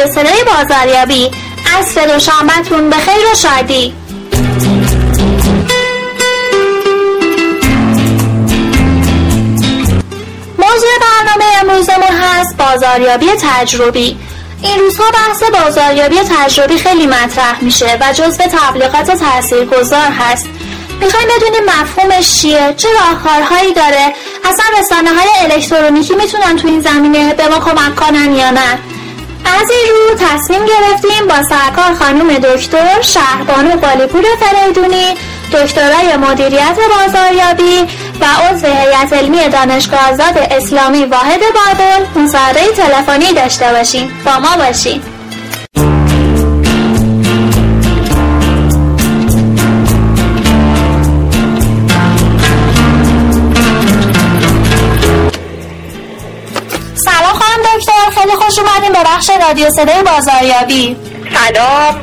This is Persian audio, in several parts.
رادیو بازاریابی عصر دوشنبهتون به خیر و شادی. موضوع برنامه امروزمون هست بازاریابی تجربی. این روزها بحث بازاریابی تجربی خیلی مطرح میشه و جزو تبلیغات تاثیرگذار هست. می‌خوایم بدونیم مفهومش چیه؟ چه راهکارهایی داره؟ اصلا رسانه های الکترونیکی می‌تونن تو این زمینه به ما کمک کنن یا نه؟ از این رو تصمیم گرفتیم با سرکار خانم دکتر شهربانو قالیپور فریدونی دکترای مدیریت بازاریابی و عضو هیئت علمی دانشگاه آزاد اسلامی واحد بابل مصاحبه تلفنی داشته باشیم. با ما باشیم خوش اومدیم به بخش رادیو صدای بازاریابی. سلام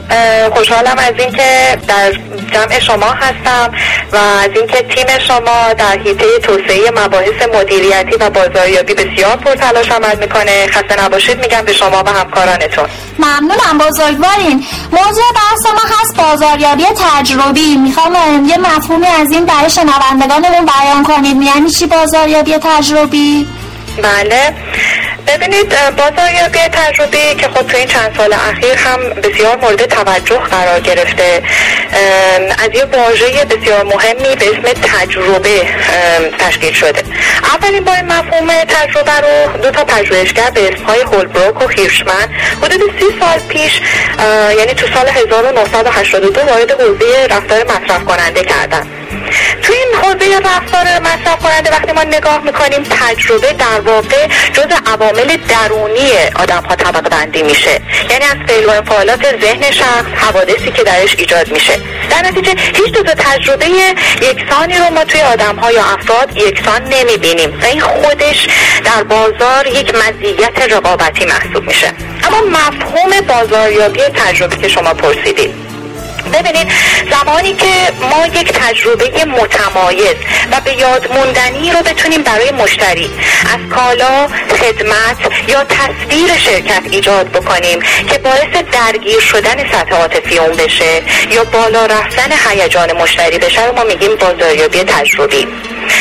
خوشحالم از اینکه در جمع شما هستم و از اینکه تیم شما در حیطه توسعه مباحث مدیریتی و بازاریابی بسیار پرتلاش عمل می‌کنه. خسته نباشید میگم به شما و همکارانتون. ممنونم بزرگوارین. موضوع بحث ما هست بازاریابی تجربی. می‌خوام یه مفهومی از این برای شنوندگانمون بیان کنید. یعنی چی بازاریابی تجربی؟ بله. ببینید بازاریابی تجربی که خود تو این چند سال اخیر هم بسیار مورد توجه قرار گرفته. از یه واژه بسیار مهمی به اسم تجربه تشکیل شده. اولین بار مفهوم تجربه رو دو تا پژوهشگر به اسمهای هولبروک و هیرشمن حدود سی سال پیش یعنی تو سال 1982 وارد حوزه رفتار مصرف کننده کردن. تو این حوزه رفتار مصرف کننده وقتی ما نگاه می‌کنیم تجربه در واقع جز عوامل درونی آدم ها طبق بندی میشه. یعنی از فعل و انفعالات ذهن شخص حوادثی که درش ایجاد میشه. در نتیجه هیچ دو تجربه یکسانی رو ما توی آدم ها یا افراد یکسان نمی‌بینیم. و این خودش در بازار یک مزیت رقابتی محسوب میشه. اما مفهوم بازاریابی تجربه که شما پرسیدید. ببینید زمانی که ما یک تجربه متمایز و به یاد موندنی رو بتونیم برای مشتری از کالا خدمت یا تصویر شرکت ایجاد بکنیم که باعث درگیر شدن سطح عاطفی اون بشه یا بالا رفتن هیجان مشتری بشه رو ما میگیم بازاریابی تجربی.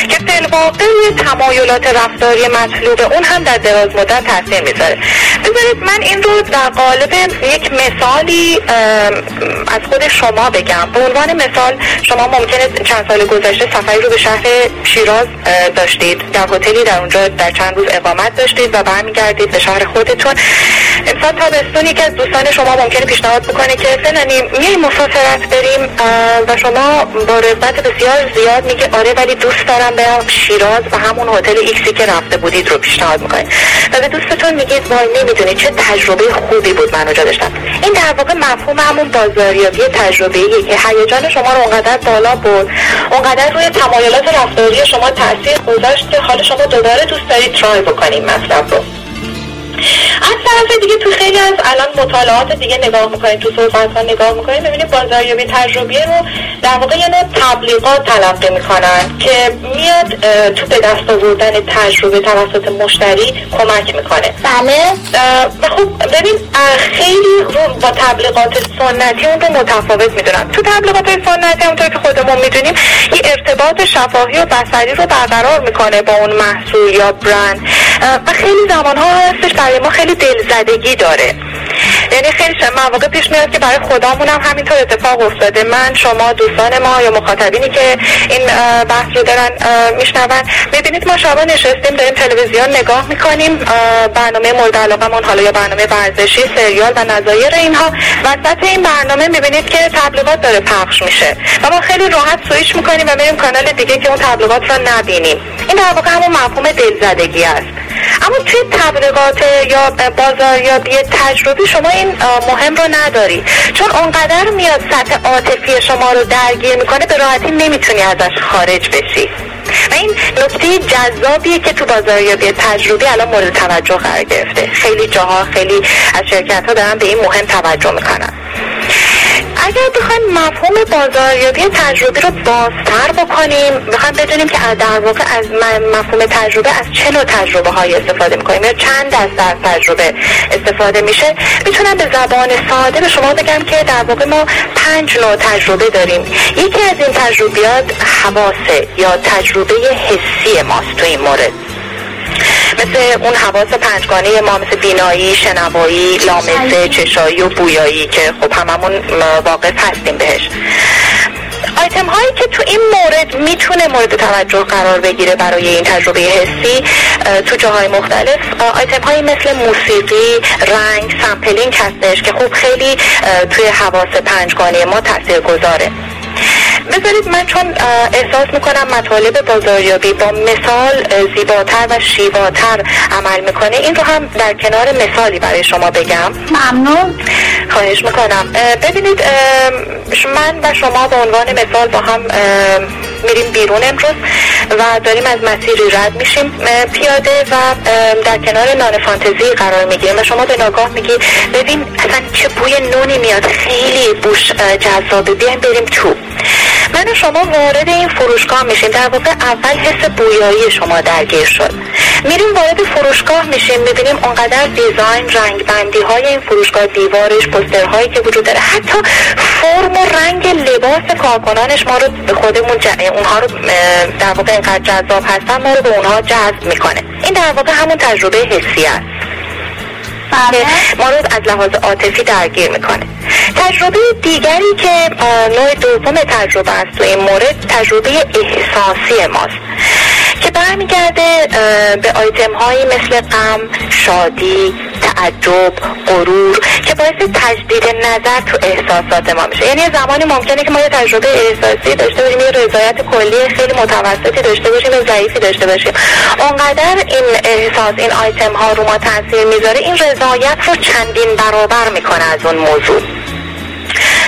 که واقع تمایلات رفتاری مطلوب اون هم در دراز مدت تاثیر می‌ذاره. بذارید من این رو در قالب یک مثالی از خود شما بگم. به عنوان مثال شما ممکنه چند سال گذشته سفری رو به شهر شیراز داشتید. در هتلی در اونجا در چند روز اقامت داشتید و برمیگردید به شهر خودتون. امسال تابستون که از دوستان شما ممکنه پیشنهاد بکنه که فلانی میای مسافرت بریم و شما با رغبت بسیار زیاد میگه آره ولی دوست دارم برم شیراز و همون هتل ایکسی که رفته بودید رو پیشنهاد می‌کنید. و به دوستتون میگید وای نمی‌دونید چه تجربه خوبی بود من اونجا داشتم. این در واقع مفهوم همون بازاریابی تجربه که هیجان شما رو اونقدر بالا برد اونقدر روی تمایلات رفتاری شما تاثیر گذاشت که حالا شما دوباره دوست دارید ترای بکنید مطلب رو. از طرف دیگه تو خیلی از الان مطالعات دیگه نگاه می‌کنید تو صحبت ها نگاه می‌کنید ببینید بازاریابی تجربه رو در واقع یه تبلیغات تلقی می‌کنن که میاد تو به دست آوردن تجربه توسط مشتری کمک می‌کنه. بله. و خب ببین خیلی رو با تبلیغات سنتی اون رو متفاوت می‌دونن. تو تبلیغات سنتی همونطور که خودمون می‌دونیم یه ارتباط شفاهی و بصری رو برقرار می‌کنه با اون محصول یا برند. و خیلی زمان ها هستش برای ما خیلی دلزدگی داره. یعنی خیلی مواقع پیش میاد که برای خدامون هم همینطور اتفاق افتاده. من شما دوستان ما یا مخاطبینی که این بحث رو دارن میشنون. می‌بینید ما شما نشستیم داریم تلویزیون نگاه می‌کنیم. برنامه مورد علاقمون حالا یا برنامه ورزشی سریال و نظایر اینها. وسط این برنامه می‌بینید که تبلیغات داره پخش میشه. و ما خیلی راحت سویش می‌کنیم و میریم کانال دیگه که اون تبلیغات رو نبینیم. این در واقع همون مفهوم دلزدگی است. اما توی تبلیغات یا بازاریابی تجربی شما این مهم رو نداری. چون اونقدر میاد سطح عاطفی شما رو درگیر می‌کنه به راحتی نمی‌تونی ازش خارج بشی. و این نکته جذابیه که تو بازاریابی تجربی الان مورد توجه قرار گرفته. خیلی جاها خیلی از شرکت ها دارن به این مهم توجه می‌کنن. اگر بخوایم مفهوم بازاریابی تجربی رو بازتر بکنیم بخوایم بدونیم که در واقع از مفهوم تجربه از چه نوع تجربه های استفاده می‌کنیم یا چند دسته از تجربه استفاده میشه. می‌تونم به زبان ساده به شما بگم که در واقع ما پنج نوع تجربه داریم. یکی از این تجربیات حواسه یا تجربه حسی ماست تو این مورد. مثل اون حواس پنجگانه ما مثل بینایی، شنوایی، لامسه، چشایی و بویایی که خب هممون واقع هستیم بهش. آیتم هایی که تو این مورد می‌تونه مورد توجه قرار بگیره برای این تجربه حسی تو جاهای مختلف آیتم هایی مثل موسیقی رنگ sampling هستش که خب خیلی توی حواس پنجگانه ما تاثیر گذاره بذارید من چون احساس می‌کنم مطالب بازاریابی با مثال زیباتر و شیواتر عمل می‌کنه این رو هم در کنار مثالی برای شما بگم. ممنون. خواهش می‌کنم. ببینید من و شما به عنوان مثال با هم میریم بیرون امروز و داریم از مسیری رد میشیم. پیاده و در کنار نان فانتزی قرار می‌گیریم و شما به ناگاه میگی ببین اصلا چه بوی نونی میاد. خیلی بوش جذابه. بیایم بریم تو من و شما وارد این فروشگاه میشیم در واقع اول حس بویایی شما درگیر شد. میریم وارد فروشگاه میشیم می‌بینیم اونقدر دیزاین رنگ بندی های این فروشگاه دیوارش پسترهایی که وجود داره. حتی فرم و رنگ لباس کارکنانش ما رو به خودمون اونها رو در واقع اینقدر جذاب هستن ما رو به اونها جذب می‌کنه. این در واقع همون تجربه حسی است. بله. ما رو از لحاظ عاطفی درگیر می‌کنه تجربه دیگری که نوع دوم تجربه است تو این مورد تجربه احساسی ماست که برمیگرده به آیتم هایی مثل غم شادی تعجب غرور که باعث تجدید نظر تو احساسات ما میشه. یعنی زمانی ممکنه که ما یه تجربه احساسی داشته باشیم یه رضایت کلی خیلی متوسطی داشته باشیم و ضعیفی داشته باشیم. اونقدر این احساس این آیتم ها رو ما تاثیر می‌ذاره این رضایت رو چندین برابر می‌کنه از اون موضوع.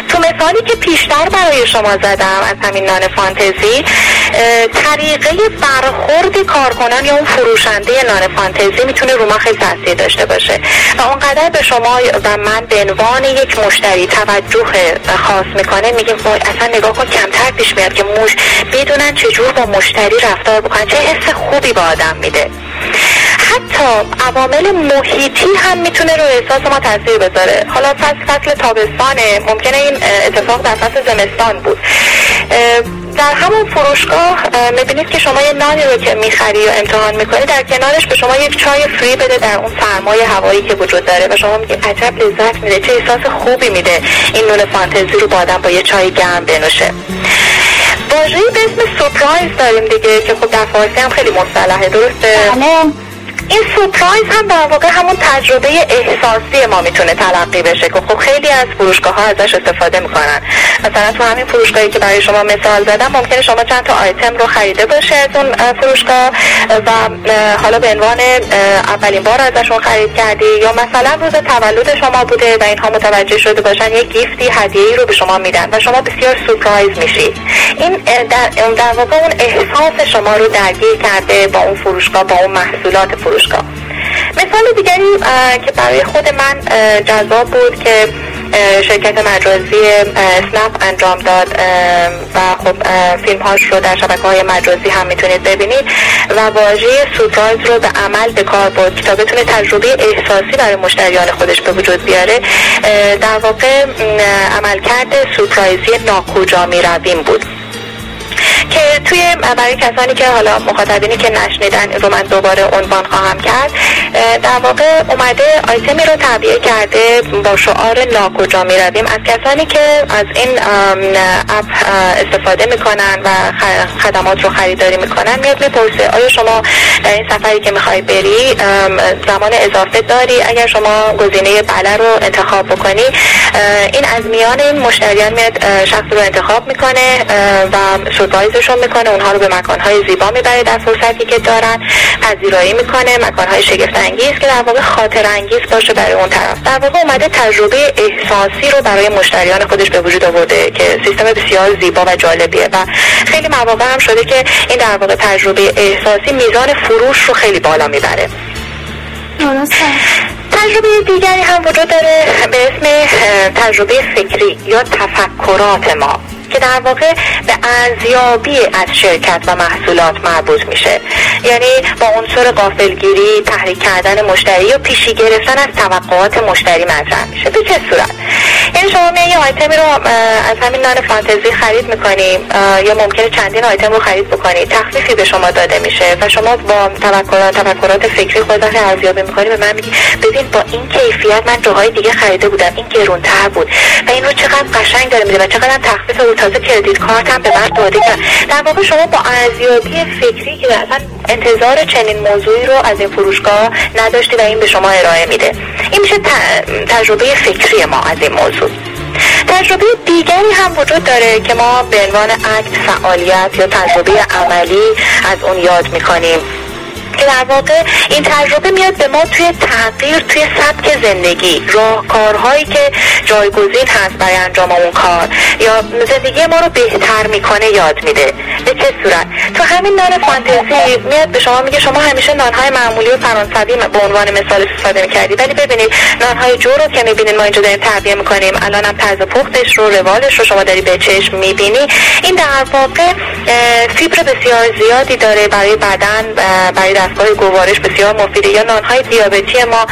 تو مثالی که پیشتر برای شما زدم از همین نان فانتزی طریقه برخورد کارکنان یا اون فروشنده نان فانتزی می‌تونه رو ما خیلی تاثیر داشته باشه. و اونقدر به شما و من به عنوان یک مشتری توجه خاص می‌کنه میگیم اصلا نگاه کن کمتر پیش میاد که موش بدونن چجور با مشتری رفتار بکنن. چه حس خوبی با آدم میده. حتی عوامل محیطی هم می‌تونه رو احساس ما تاثیر بذاره. حالا فصل فصل تابستانه. ممکنه این اتفاق در فصل زمستان بود. در همون فروشگاه می‌بینید که شما یه نانی رو که می‌خری یا امتحان می‌کنی در کنارش به شما یک چای فری بده در اون سرمایه هوایی که وجود داره و شما میگید عجب لذت میده چه احساس خوبی میده این نون فانتزی رو با آدم با یه چای گرم بنوشه. واژه‌ای به اسم سورپرایز داریم دیگه که خب در فارسی هم خیلی مصطلحه درسته؟ بله. این سورپرایز هم در واقع همون تجربه احساسی ما می‌تونه تلقی بشه که خب خیلی از فروشگاه ها ازش استفاده می‌کنن. مثلا تو همین فروشگاهی که برای شما مثال زدم ممکنه شما چند تا آیتم رو خریده باشه از اون فروشگاه و حالا به عنوان اولین بار ازشون خرید کردی یا مثلا روز تولد شما بوده و اینها متوجه شده باشن یک گیفتی هدیه رو به شما میدن و شما بسیار سورپرایز میشید این در, در واقع اون احساس شما رو درگیر کرده با اون فروشگاه با اون محصولات فروشگاه مثال دیگری که برای خود من جذاب بود که شرکت مجازی سنپ انجام داد و خب فیلم هاش رو در شبکه های مجازی هم می‌تونید ببینید و واژه سورپرایز رو به عمل به کار برد تا بتونه تجربه احساسی برای مشتریان خودش به وجود بیاره. در واقع عملکرد سورپرایزی ناکجا می‌رویم بود. که توی برای کسانی که حالا مخاطبینی که نشنیدن رو من دوباره عنوان خواهم کرد در واقع اومده آیتمی رو تعبیه کرده با شعار ناکجا می رویم از کسانی که از این اپ استفاده می‌کنن و خدمات رو خریداری می‌کنن میاد می‌پرسه آیا شما در این سفری که می‌خوای بری زمان اضافه داری؟ اگر شما گزینه بله رو انتخاب بکنی این از میان این مشتریان میاد شخص رو انتخاب می‌کنه و سورپرایزشون می‌کنه اونها رو به مکانهای زیبا می‌بره در فرصتی که دارن. پذیرایی می‌کنه مکانهای شگفت انگیز که در واقع خاطر انگیز باشه برای اون طرف. در واقع اومده تجربه احساسی رو برای مشتریان خودش به وجود آورده که سیستم بسیار زیبا و جالبیه و خیلی مواقع هم شده که این در واقع تجربه احساسی میزان فروش رو خیلی بالا می‌بره. درسته. تجربه دیگری هم وجود داره به اسم تجربه فکری یا تفکرات ما. که در واقع به ارزیابی از شرکت و محصولات مربوط میشه. یعنی با عنصر قافلگیری تحریک کردن مشتری یا پیشی گرفتن از توقعات مشتری مطرح میشه. به چه صورت؟ یعنی شما یه آیتمی رو از همین نان فانتزی خرید می‌کنیم یا ممکنه چندین آیتم رو خرید بکنید تخفیفی به شما داده میشه و شما با تفکرات تفکرات فکری خود ارزیابی می‌کنی. به من میگی ببین با این کیفیت من جاهای دیگه خریده بودم. این گرونتر بود. و این رو چقدر قشنگ داره میده و چقدر تخفیف تازه کردیت کارت هم به من داده کرد. در واقع شما با ارزیابی فکری که اصلا انتظار چنین موضوعی رو از این فروشگاه نداشتی و این به شما ارائه میده. این میشه تجربه فکری ما از این موضوع. تجربه دیگری هم وجود داره که ما به عنوان اکت فعالیت یا تجربه عملی از اون یاد می‌کنیم که در واقع این تجربه میاد به ما توی تغییر توی سبک زندگی راهکارهایی که جایگزین هست برای انجام اون کار. یا زندگی ما رو بهتر می‌کنه یاد میده. به چه صورت؟ تو همین نان فانتزی میاد به شما میگه شما همیشه نانهای معمولی و فرانسوی به عنوان مثال استفاده می‌کردی. ولی ببینید نانهای جو رو که می‌بینید ما اینجا داریم تعبیه می‌کنیم الان هم طرز پختش رو روالش رو شما داری به چشم می‌بینی. این در واقع فیبر بسیار زیادی داره برای بدن برای دستگاه گوارش بسیار مفیده یا نانهای دیابتی ما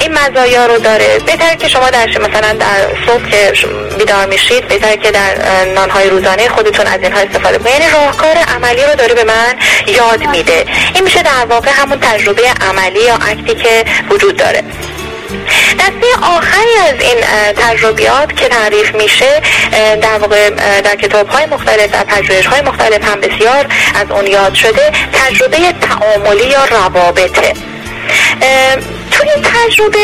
این مزایا رو داره. بهتر که شما در مثلا در صبح که بیدار میشید بهتر که در نانهای روزانه خودتون از اینها استفاده کنید. یعنی راهکار عملی رو داره به من یاد میده. این میشه در واقع همون تجربه عملی یا اکتی که وجود داره. دسته آخری از این تجربیات که تعریف میشه در واقع در کتاب های مختلف در پژوهش های مختلف هم بسیار از اون یاد شده تجربه تعاملی یا روابطه. توی تجربه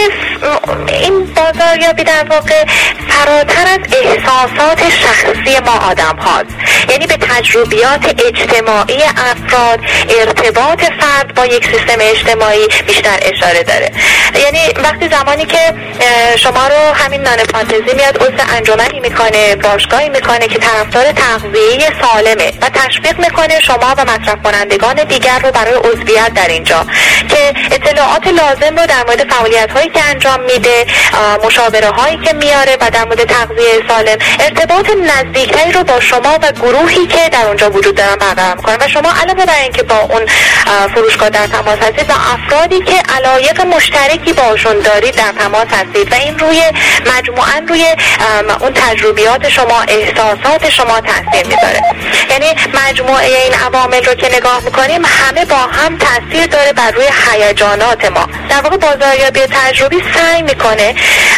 این بازاریابی در واقع فراتر از احساسات شخصی ما آدم هاست. یعنی به تجربیات اجتماعی افراد ارتباط فرد با یک سیستم اجتماعی بیشتر اشاره داره. یعنی وقتی زمانی که شما رو همین نان فانتزی میاد عضو انجمنی می‌کنه باشگاهی می‌کنه که طرفدار تغذیه سالمه و تشویق می‌کنه شما و مصرف کنندگان دیگر رو برای عضویت در اینجا. که اطلاعات لازم رو در مورد فعالیت هایی که انجام میده مشاوره هایی که میاره و در مورد تغذیه سالم. ارتباط نزدیکتری رو با شما و گروهی که در اونجا وجود دارن برقرار می‌کنه و شما علاوه بر اینکه با اون فروشگاه در تماس هستید و افرادی که علایق مشترکی باشون دارید در تماس هستید. و این روی مجموعا روی اون تجربیات شما احساسات شما تاثیر می‌ذاره. یعنی مجموعه این عوامل رو که نگاه می‌کنیم همه با هم تاثیر داره بر روی هیجانات ما. در واقع بازاریابی تجربی سعی می‌کنه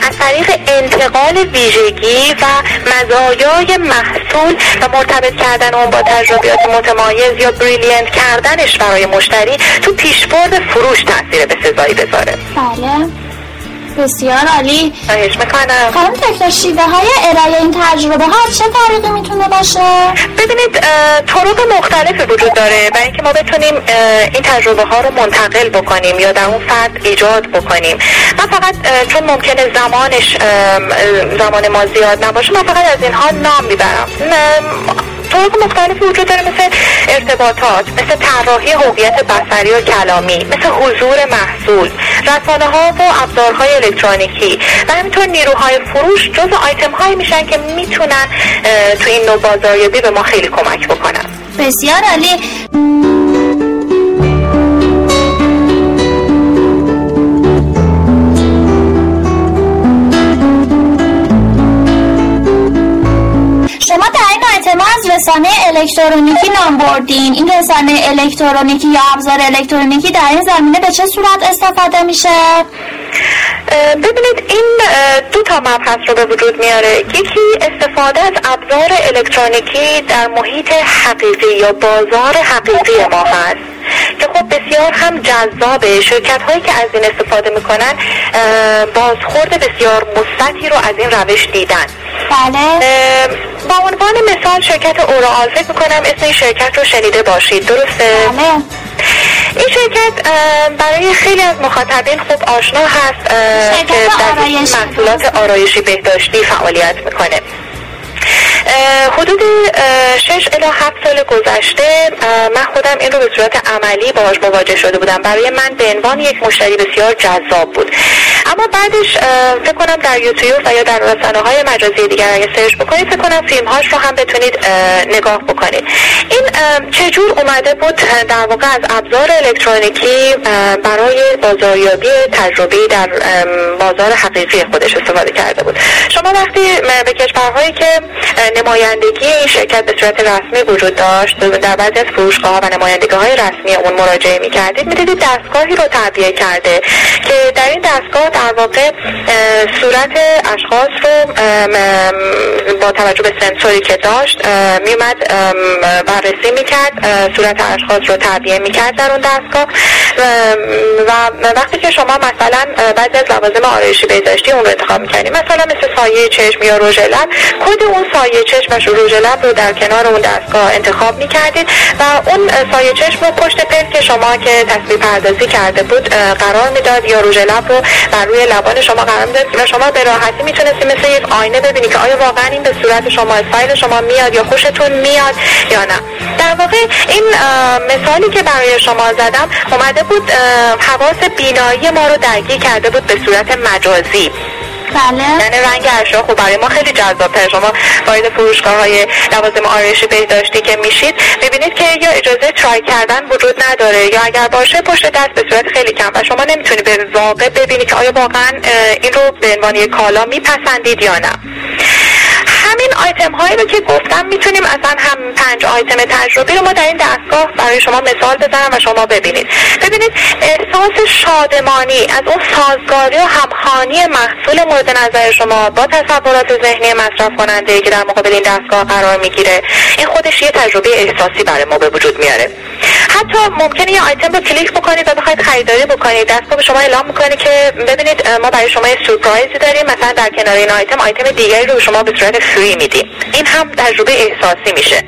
از طریق انتقال ویژگی و مزایای محصول و مرتبط کردن اون با تجربیات متمایز یا بریلینت کردنش برای مشتری تو پیشبرد فروش تاثیر به سزایی بذاره. بله. بسیار عالی. خواهش می‌کنم. خانم دکتر شیوه های ارائه این تجربه ها چه طریقی می‌تونه باشه؟ ببینید طرق مختلفی وجود داره برای اینکه ما بتونیم این تجربه ها رو منتقل بکنیم یا در اون فرد ایجاد بکنیم. من فقط چون ممکنه زمانش زمان ما زیاد نباشه من فقط از اینها نام می‌برم. طرق مختلفی وجود داره مثل ارتباطات مثل طراحی هویت بصری و کلامی مثل حضور محصول رسانه ها و ابزارهای الکترونیکی. و همینطور نیروهای فروش جز آیتم هایی میشن که می‌تونن تو این نوع بازاریابی به ما خیلی کمک بکنن. بسیار عالی. اعتماع از رسانه الکترونیکی نام بردین. این رسانه الکترونیکی یا ابزار الکترونیکی در این زمینه به چه صورت استفاده میشه؟ ببینید این دو تا مبحث رو به وجود میاره. یکی استفاده از ابزار الکترونیکی در محیط حقیقی یا بازار حقیقی ما هست که خب بسیار هم جذابه. شرکت هایی که از این استفاده می‌کنن بازخورد بسیار مثبتی رو از این روش دیدن. بله. با عنوان مثال شرکت اورال فکر می‌کنم اسم این شرکت رو شنیده باشید. درسته؟ بله. این شرکت برای خیلی از مخاطبین خوب آشنا هست که در محصولات آرایشی بهداشتی فعالیت می‌کنه. حدود شش الی هفت سال گذشته من خودم این رو به صورت عملی باهاش مواجه شده بودم. برای من به عنوان یک مشتری بسیار جذاب بود. اما بعدش فکر کنم در یوتیوب و یا در رسانه های مجازی دیگر اگه سرچ بکنید فکر کنم فیلم هاش رو هم بتونید نگاه بکنید. این چجور اومده بود؟ در واقع از ابزار الکترونیکی برای بازاریابی تجربی در بازار حقیقی خودش استفاده کرده بود. شما وقتی به کشورهایی که نمایندگی این شرکت به صورت رسمی وجود داشت. در بعضی از فروشگاه و نمایندگی های رسمی اون مراجعه می کردید می دستگاهی رو تعبیه کرده که در این دستگاه در واقع صورت اشخاص رو با توجه به سنسوری که داشت میومد بررسی می‌کرد صورت اشخاص رو تعبیه می‌کرد در اون دستگاه. و وقتی که شما مثلا بعضی از لوازم آرایشی بهداشتی اون رو انتخاب می‌کردیم مثلا مثل سایه چشم یا رژ کد اون سایه چشم و رژ لب رو در کنار اون دستگاه انتخاب می‌کردید و اون سایه چشم رو پشت پلک شما که تصویر پردازی کرده بود قرار می‌داد یا رژ لب رو بر روی لبان شما قرار می‌داد و شما به راحتی می‌تونستید مثل یک آینه ببینید که آیا واقعا این به صورت شما استایل شما میاد یا خوشتون میاد یا نه. در واقع این مثالی که برای شما زدم اومده بود حواس بینایی ما رو درگیر کرده بود به صورت مجازی. بله. یعنی رنگ اشیا خب برای ما خیلی جذابتر شما وارد فروشگاه های لوازم آرایشی بهداشتی که میشید ببینید که یا اجازه ترای کردن وجود نداره یا اگر باشه پشت دست به صورت خیلی کم. و شما نمی‌تونید به واقع ببینید که آیا واقعا این رو به عنوان کالا میپسندید یا نه. همین آیتم هایی رو که گفتم می‌تونیم اصلا هم پنج آیتم تجربی رو ما در این دستگاه برای شما مثال بزنم و شما ببینید. ببینید احساس شادمانی از اون سازگاری و همخانی محصول مورد نظر شما با تصورات ذهنی مصرف کننده که در مقابل این دستگاه قرار می‌گیره این خودش یه تجربه احساسی برای ما به وجود میاره. حتی ممکنه یه آیتم رو کلیک بکنید و بخواید خریداری بکنید. دستگاه به شما اعلام می‌کنه که ببینید ما برای شما یه سورپرایزی داریم. مثلا در کنار این item item دیگری رو به شما به صورت free میدیم این هم تجربه احساسی میشه.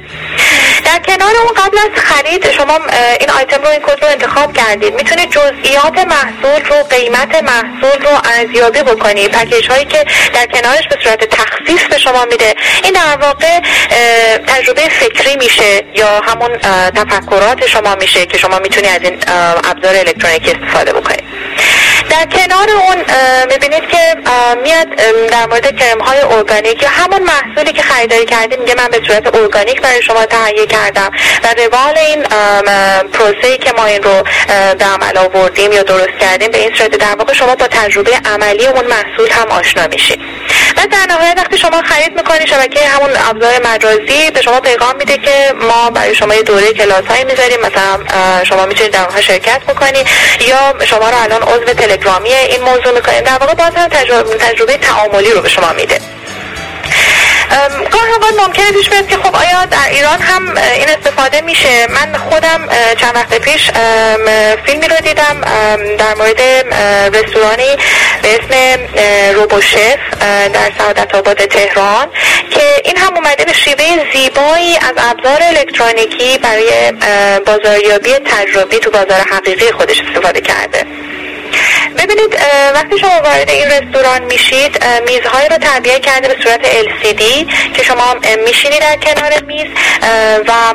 در کنار اون قبل از خرید شما این آیتم رو این کد رو انتخاب کردید. می‌تونید جزئیات محصول رو قیمت محصول رو ارزیابی بکنید. پکیج هایی که در کنارش به صورت تخفیف به شما میده. این در واقع تجربه فکری میشه یا همون تفکرات شما میشه که شما می‌تونید از این ابزار الکترونیکی استفاده بکنید در کنار اون می‌بینید که میاد در مورد کرم های ارگانیک یا همون محصولی که خریداری کردیم میگه من به صورت ارگانیک برای شما تهیه کردم و روال این پروسه که ما این رو به عمل آوردیم یا درست کردیم به این صورت در واقع شما با تجربه عملی اون محصول هم آشنا میشید. و در نهایت وقتی شما خرید می‌کنید شبکه همون ابزار مجازی به شما پیغام میده که ما برای شما یه دوره کلاس هایی می‌ذاریم. مثلا شما می‌تونید در اونها شرکت بکنید یا شما رو الان عضو تلگرامی این موضوع می‌کنید در واقع باز هم تجربه, تجربه تعاملی رو به شما میده. گاه اوقات ممکنه پیش بیاد که خب آیا در ایران هم این استفاده میشه؟ من خودم چند وقت پیش فیلمی رو دیدم در مورد رستورانی به اسم روبوشف در سعادت آباد تهران که این هم اومده به شیوه زیبایی از ابزار الکترونیکی برای بازاریابی تجربی تو بازار حقیقی خودش استفاده کرده. ببینید وقتی شما وارد این رستوران میشید میزهای رو تعبیه کرده به صورت LCD که شما میشینید در کنار میز و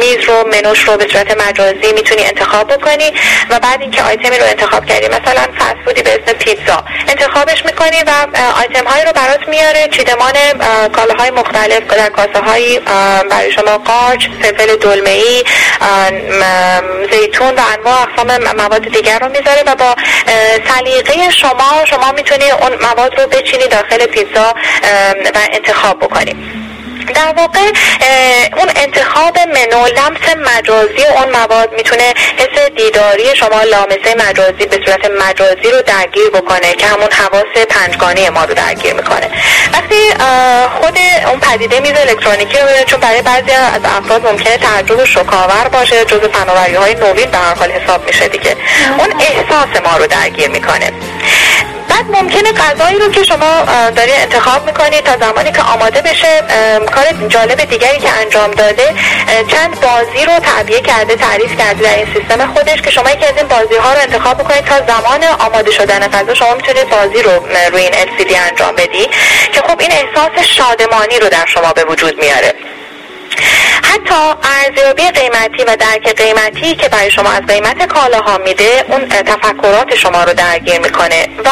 میز رو منوش رو به صورت مجازی می‌تونی انتخاب بکنی و بعد اینکه آیتمی رو انتخاب کردی مثلا فسفودی به اسم پیتزا انتخابش می‌کنی و آیتم هایی رو برات میاره چیدمان کالاهای مختلف در کاسه هایی برای شما قارچ فلفل دلمه ای زیتون و انواع اقسام مواد دیگر رو می‌ذاره و با سلیقه شما شما می‌تونید اون مواد رو بچینید داخل پیتزا و انتخاب بکنید در واقع اون انتخاب منو لمس مجازی اون مواد می‌تونه حس دیداری شما لامسه مجازی به صورت مجازی رو درگیر بکنه که همون حواس پنجگانه ما رو درگیر می‌کنه. وقتی خود اون پدیده میز الکترونیکی رو چون برای بعضی از افراد ممکنه تعجب و شکاور باشه جز فناوری های نوین به هر حال حساب میشه دیگه. اون احساس ما رو درگیر می‌کنه. بعد ممکنه غذایی رو که شما دارید انتخاب می‌کنید تا زمانی که آماده بشه کار جالب دیگری که انجام داده چند بازی رو تعبیه کرده تعریف کرده در این سیستم خودش که شما یکی از این بازی ها رو انتخاب بکنید تا زمان آماده شدن غذا شما می‌تونید بازی رو روی این LCD انجام بدی که خب این احساس شادمانی رو در شما به وجود میاره. حتی ارزیابی قیمتی و درک قیمتی که برای شما از قیمت کالاها میده اون تفکرات شما رو درگیر می‌کنه. و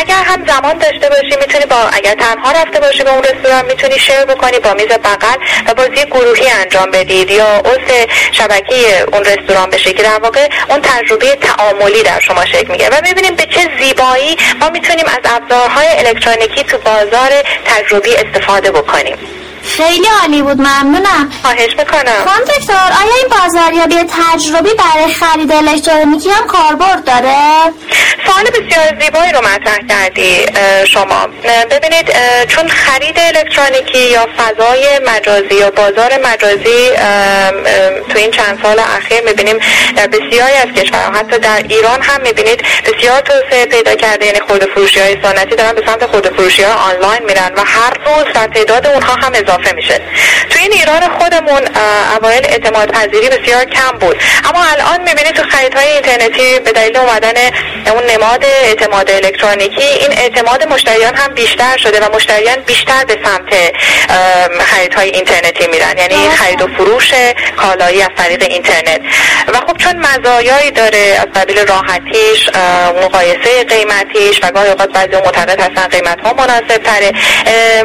اگر هم زمان داشته باشی می‌تونی با اگر تنها رفته باشی به اون رستوران می‌تونی شیر بکنی با میز بغل و بازی گروهی انجام بدید یا اوس شبکه اون رستوران بشه که در واقع اون تجربه تعاملی در شما شکل میگه و می‌بینیم به چه زیبایی ما می‌تونیم از ابزارهای الکترونیکی تو بازار تجربی استفاده بکنیم. خیلی عالی بود ممنونم. خواهش می‌کنم. خانم دکتر آیا این بازاریابی تجربی برای خرید الکترونیکی هم کاربرد داره؟ سوال بسیار زیبایی رو مطرح کردی شما. ببینید چون خرید الکترونیکی یا فضای مجازی یا بازار مجازی تو این چند سال اخیر می‌بینیم در بسیاری از کشورها حتی در ایران هم می‌بینید بسیار توسعه پیدا کرده. یعنی خود فروشی های سنتی دارن به سمت خود فروشی های آنلاین میرن و هر روز در تعداد اونها هم اضافه میشه. تو این ایران خودمون اوایل اعتماد پذیری بسیار کم بود. اما الان می‌بینید تو خریدهای اینترنتی به دلیل اومدن اون نماد اعتماد الکترونیکی. این اعتماد مشتریان هم بیشتر شده و مشتریان بیشتر به سمت خریدهای اینترنتی میرن. یعنی خرید و فروش کالایی از طریق اینترنت. و خب چون مزایایی داره از قبیل راحتیش مقایسه قیمتیش و گاهی اوقات بعضی معتقد هستن قیمت ها مناسب تره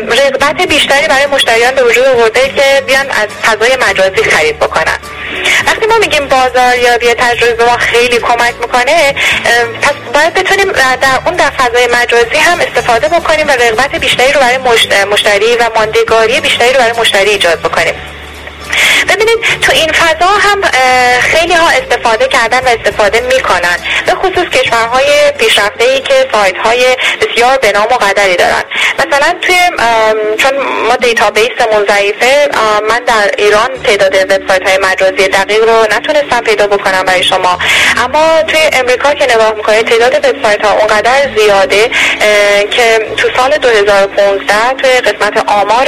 رغبت بیشتری برای مشتریان به وجود آورده که بیان از فضای مجازی خرید بکنن. وقتی ما میگیم بازاریابی تجربه ما خیلی کمک می‌کنه پس باید بتونیم در اون در فضای مجازی هم استفاده بکنیم و رغبت بیشتری رو برای مشتری و ماندگاری بیشتری رو برای مشتری ایجاد بکنیم. ببینید تو این فضا هم خیلی ها استفاده کردن و استفاده می‌کنن. به خصوص کشورهای پیشرفته ای که سایت های بسیار به نام و قدری دارن. مثلا توی چون ما دیتابیسمون ضعیفه من در ایران تعداد وبسایت های مجازی دقیق رو نتونستم پیدا بکنم برای شما. اما توی امریکا که نگاه می‌کنید تعداد وبسایت ها اونقدر زیاده که تو سال 2015 توی قسمت آمار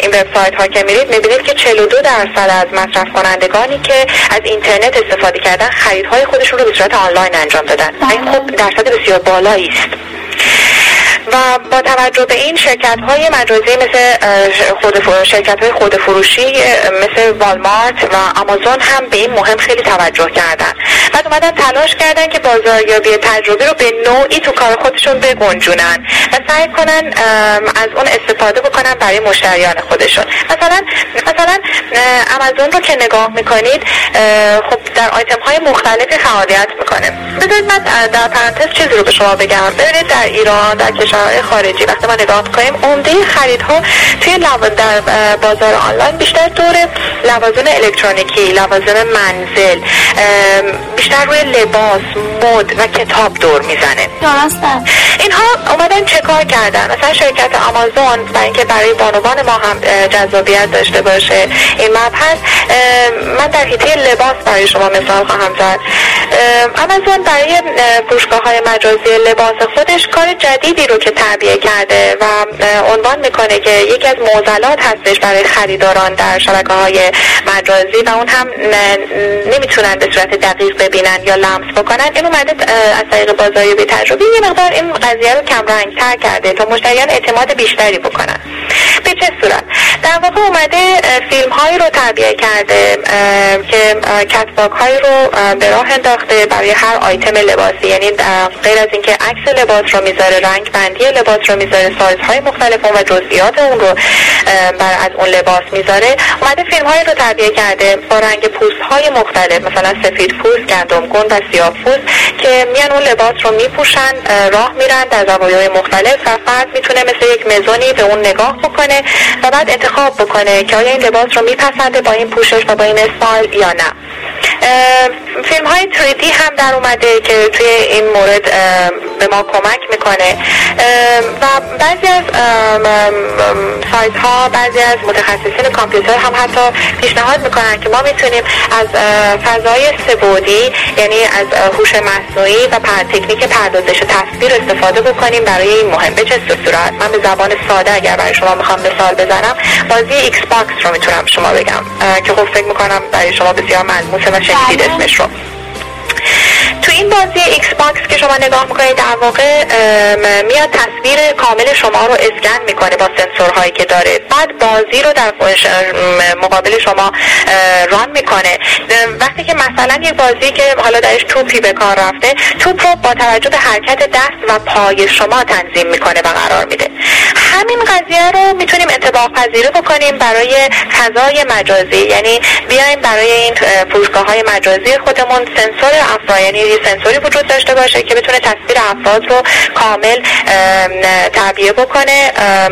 این وبسایت ها که میرید می‌بینید که 42 درصد از مصرف کنندگانی که از اینترنت استفاده کردن خریدهای خودشون رو به صورت آنلاین انجام دادن. این خب درصد بسیار بالایی است. و با توجه به این شرکت های مجازی مثل خود شرکت های خود فروشی مثل والمارت و آمازون هم به این مهم خیلی توجه کردن. بعد اومدن تلاش کردن که بازاریابی تجربه رو به نوعی تو کار خودشون بگنجونن و سعی کنن از اون استفاده بکنن برای مشتریان خودشون. مثلا مثلا آمازون رو که نگاه می‌کنید خب در آیتم های مختلفی فعالیت می‌کنه. بذارید من در پرانتز چیزی رو به شما بگم. ببینید در ایران در کشورهای خارجی. وقتی ما نگاه می‌کنیم عمده خریدها توی در بازار آنلاین بیشتر دور لوازم الکترونیکی لوازم منزل بیشتر روی لباس مد و کتاب دور می‌زنه. درسته. اینها اومدن چه کار کردن؟ مثلا شرکت آمازون برای اینکه برای بانوان ما هم جذابیت داشته باشه این مبحث من در حیطه لباس برای شما مثال خواهم زد. آمازون برای فروشگاه های مجازی لباس خودش کار جدیدی رو که تعبیه کرده و عنوان می‌کنه که یکی از موزلات هستش برای خریداران در شبکه های مجازی و اون هم نمی‌تونن به صورت دقیق ببینن یا لمس بکنن. این اومده از طریق بازاریابی تجربی یه مقدار این قضیه رو کم رنگ تر کرده تا مشتریان اعتماد بیشتری بکنن. به چه صورت؟ در واقع اومده فیلم هایی رو تعبیه کرده که catwalk هایی رو به راه انداخته برای هر آیتم لباسی. یعنی غیر از اینکه عکس لباس رو می‌ذاره رنگ بندی لباس رو می‌ذاره سایز های مختلف و جزئیات اون رو بر از اون لباس می‌ذاره. اومده فیلم هایی رو تعبیه کرده با رنگ پوست های مختلف مثلا سفید پوست گندم گون و سیاه پوست که میان اون لباس رو میپوشن راه میرن در زوایای مختلف و فرد می‌تونه مثل یک مزونی به اون نگاه بکنه و بعد انتخاب بکنه که آیا این لباس رو میپسنده با این پوشش و با این استایل یا نه. فیلم های 3D هم در اومده که توی این مورد به ما کمک می‌کنه. و بعضی از سایت ها بعضی از متخصصین کامپیوتر هم حتی پیشنهاد می‌کنن که ما می‌تونیم از فضای سبودی یعنی از هوش مصنوعی و پر تکنیک پردازش تصویر استفاده بکنیم برای این مهم. به چه صورت؟ من به زبان ساده اگر برای شما می‌خوام مثال بزنم بازی ایکس باکس رو می‌تونم شما بگم که خب فکر می‌کنم برای شما بسیار ملموسه و شنیدید اسمش رو. تو این بازی ایکس باکس که شما نگاه می‌کنید در واقع میاد تصویر کامل شما رو اسکن می‌کنه با سنسورهایی که داره. بعد بازی رو در مقابل شما run می‌کنه. وقتی که مثلا یک بازی که حالا درش توپی به کار رفته توپ رو با توجه به حرکت دست و پای شما تنظیم می‌کنه و قرار میده. همین قضیه رو می‌تونیم اتفاق پذیری بکنیم برای فضای مجازی. یعنی بیایم برای این فروشگاه های مجازی خودمون سنسور افراد یعنی سنسوری وجود داشته باشه که بتونه تصویر افراد رو کامل تعبیه بکنه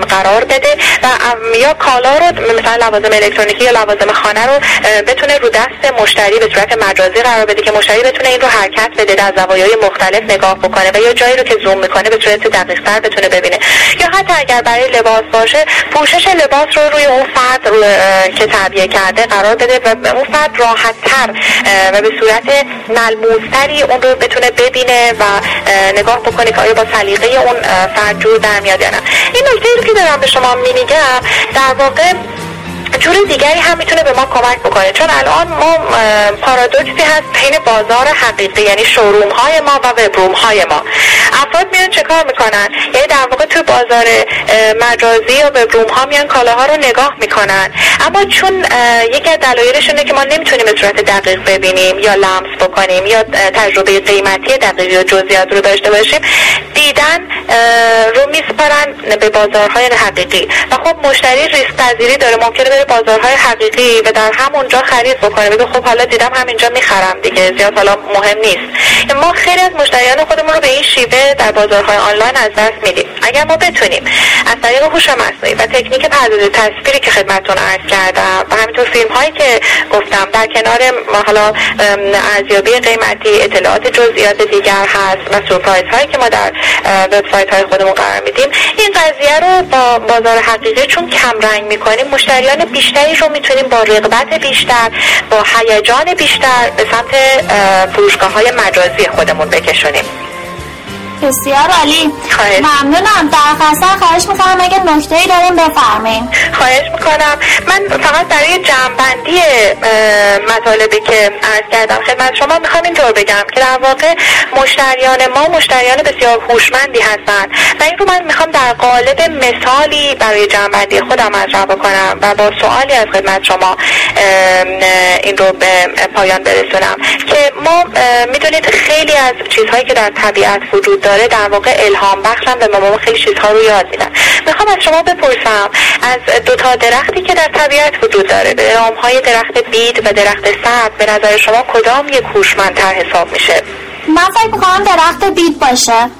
قرار بده و یا کالا رو مثلا لوازم الکترونیکی یا لوازم خانه رو بتونه رو دست مشتری به صورت مجازی قرار بده که مشتری بتونه این رو حرکت بده در زوایای مختلف نگاه بکنه و یا جایی رو که زوم می‌کنه به صورت دقیق تر بتونه ببینه. یا حتی اگر برای لباس باشه پوشش لباس رو روی اون فرد رو که تعبیه کرده قرار بده و اون فرد راحت تر و به صورت ملموستری اون رو بتونه ببینه و نگاه بکنه که آیا با سلیقه اون فرد جور در میاد یا نه. این نکته رو که دارم به شما میگم در واقع جور دیگری هم می‌تونه به ما کمک بکنه. چون الان ما پارادوکسی هست بین بازار حقیقی یعنی شوروم های ما و وبروم های ما. افراد میان چه کار می‌کنن؟ یعنی در واقع تو بازار مجازی یا وبروم ها میان کالاها رو نگاه می‌کنن. اما چون یکی از دلایلش اینه که ما نمی‌تونیم به صورت دقیق ببینیم یا لمس بکنیم یا تجربه قیمتی دقیق یا جزئیات رو داشته باشیم دیدن رو میسپارن به بازارهای حقیقی. و خب مشتری ریسک پذیری داره ممکنه بره بازارهای حقیقی و در همونجا خرید بکنه. بگه خب حالا دیدم همینجا می‌خرم دیگه زیاد حالا مهم نیست. ما خیلی از مشتریان خودمون رو به این شیوه در بازارهای آنلاین از دست میدیم. اگر ما بتونیم از طریق هوش مصنوعی و تکنیک پردازش تصویری که خدمتتون عرض کردم و همینطور فیلم هایی که گفتم در کنار حالا ارزیابی قیمتی اطلاعات جزئیات دیگر هست و سورپرایز هایی که ما در وبسایت های خودمون قرار میدیم این قضیه رو با بازار حقیقی چون کم رنگ می‌کنیم مشتریان بیشتری رو می‌تونیم با رغبت بیشتر با هیجان بیشتر به سمت فروشگاه های مجازی خودمون بکشونیم. بسیار عالی. ممنونم. درخواست خواهش می‌کنم اگه نکته ای داریم بفرمایید خواهش می‌کنم. من فقط برای جمعبندی مطالبی که عرض کردم خدمت شما می‌خوام اینطور بگم که در واقع مشتریان ما مشتریان بسیار هوشمندی هستند. و این رو من می‌خوام در قالب مثالی برای جمعبندی خودم مطرح بکنم و با سوالی از خدمت شما این رو به پایان برسونم که ما می‌دونید خیلی از چیزهایی که در طبیعت وجود داره در واقع الهام بخشم به مامان خیلی چیزها رو یاد میدن. می‌خوام از شما بپرسم از دو تا درختی که در طبیعت وجود داره به نام های درخت بید و درخت سرد به نظر شما کدام یک هوشمندتر حساب میشه؟ من فکر می‌کنم درخت بید باشه.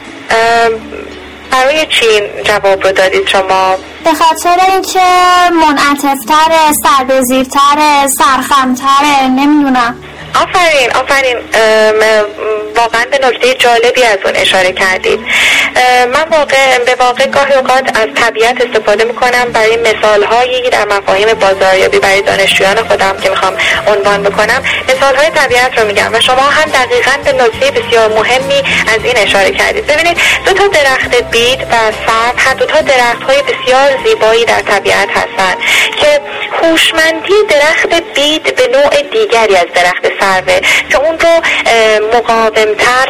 برای چی جواب رو دادید شما؟ به خاطر اینکه منعطفتره سربزیرتره سرخمتره نمی‌دونم. آفرین آفرین. واقعا به نکته جالبی از اون اشاره کردید. من واقع به واقع گاهی اوقات از طبیعت استفاده می‌کنم. برای مثال هایی در مفاهیم بازاریابی برای دانشجویان خودم که می‌خوام عنوان بکنم مثال های طبیعت رو میگم و شما هم دقیقا به نکته بسیار مهمی از این اشاره کردید. ببینید دو تا درخت بید و هر دو تا درخت های بسیار زیبایی در طبیعت هستند که هوشمندی درخت بید به نوع دیگری از درخت سروه که اون رو مقاومتر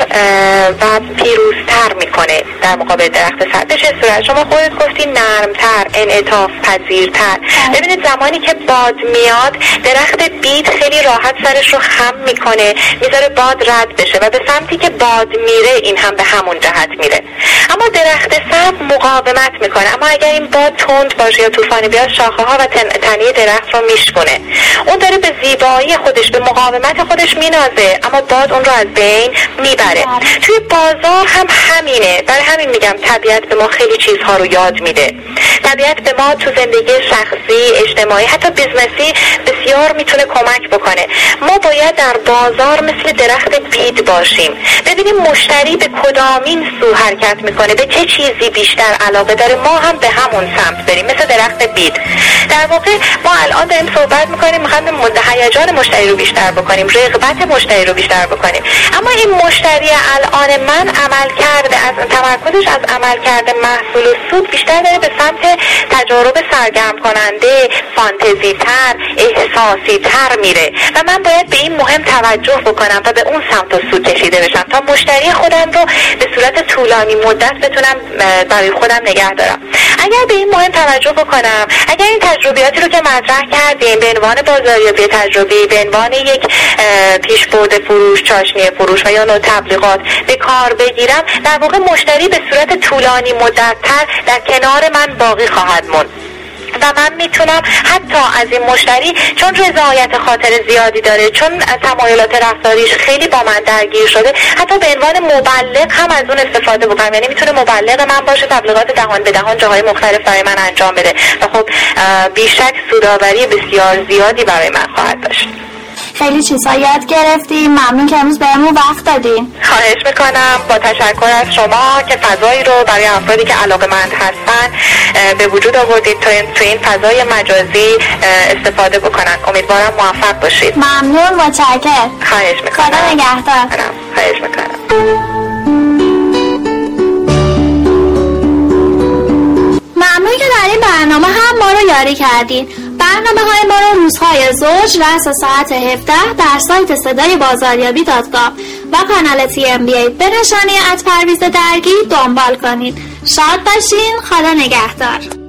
و پیروزتر می‌کنه. در مقابل درخت سر به صورت شما خودت گفتی نرمتر انعطاف پذیرتر. ببینید زمانی که باد میاد درخت بید خیلی راحت سرش رو خم می‌کنه می‌ذاره باد رد بشه و به سمتی که باد میره این هم به همون جهت میره. اما درخت سبز مقاومت می‌کنه. اما اگر این باد تند باشه یا طوفانی بیاد شاخه ها و تنی درخت رو میشکنه اون داره به زیبایی خودش به مقاومت خودش مینازه اما باد اون رو از بین می‌بره. توی بازار هم همینه. برای همین میگم طبیعت به ما خیلی چیزها رو یاد میده. طبیعت به ما تو زندگی شخصی اجتماعی حتی business ی بسیار می‌تونه کمک بکنه. ما باید در بازار مثل درخت بید باشیم. ببینیم مشتری به کدامین سو حرکت می‌کنه به چه چیزی بیشتر علاقه داره. ما هم به همون سمت بریم مثل درخت بید. در واقع ما الان داریم صحبت می‌کنیم می‌خوایم هیجان مشتری رو بیشتر بکنیم. رغبت مشتری رو بیشتر بکنیم؟ اما این مشتری الان من عمل کرده از تمرکزش از عملکرد محصول و سود بیشتر داره به سمت تجارب سرگرم کننده فانتزی تر احساسی تر میره و من باید به این مهم توجه بکنم و به اون سمت و سود کشیده بشم تا مشتری خودم رو به صورت طولانی مدت بتونم برای خودم نگه دارم. اگر به این مهم توجه بکنم اگر این تجربیاتی رو که مطرح کردیم به عنوان بازاریابی تجربی به عنوان یک پیشبرد فروش چاشنی فروش و یا نوع تبلیغات به کار بگیرم. در واقع مشتری به صورت طولانی مدتتر در کنار من باقی خواهد موند. و من می‌تونم حتی از این مشتری چون رضایت خاطر زیادی داره چون تمایلات رفتاریش خیلی با من درگیر شده حتی به عنوان مبلغ هم از اون استفاده بکنم. یعنی می‌تونه مبلغ من باشه تبلیغات دهان به دهان جاهای مختلف برای من انجام بده. و خب بیشک سوداوری بسیار زیادی برای من خواهد داشت. خیلی چیزا یاد گرفتیم. ممنون که امروز بهمون وقت دادین. خواهش می‌کنم. با تشکر از شما که فضایی رو برای افرادی که علاقه مند هستن به وجود آوردید تا این تو این فضای مجازی استفاده بکنن. امیدوارم موفق باشید. ممنون. متشکر خواهش می‌کنم. خدا نگهدار. خواهش می‌کنم. ممنون که در این برنامه هم ما رو یاری کردین. برنامه های ما رو روزهای زوج رأس ساعت 17 در سایت صدای بازاریابی dot و کانال TMBA به نشانی at پرویز درگی دنبال کنید. شاد باشین. خدا نگهدار.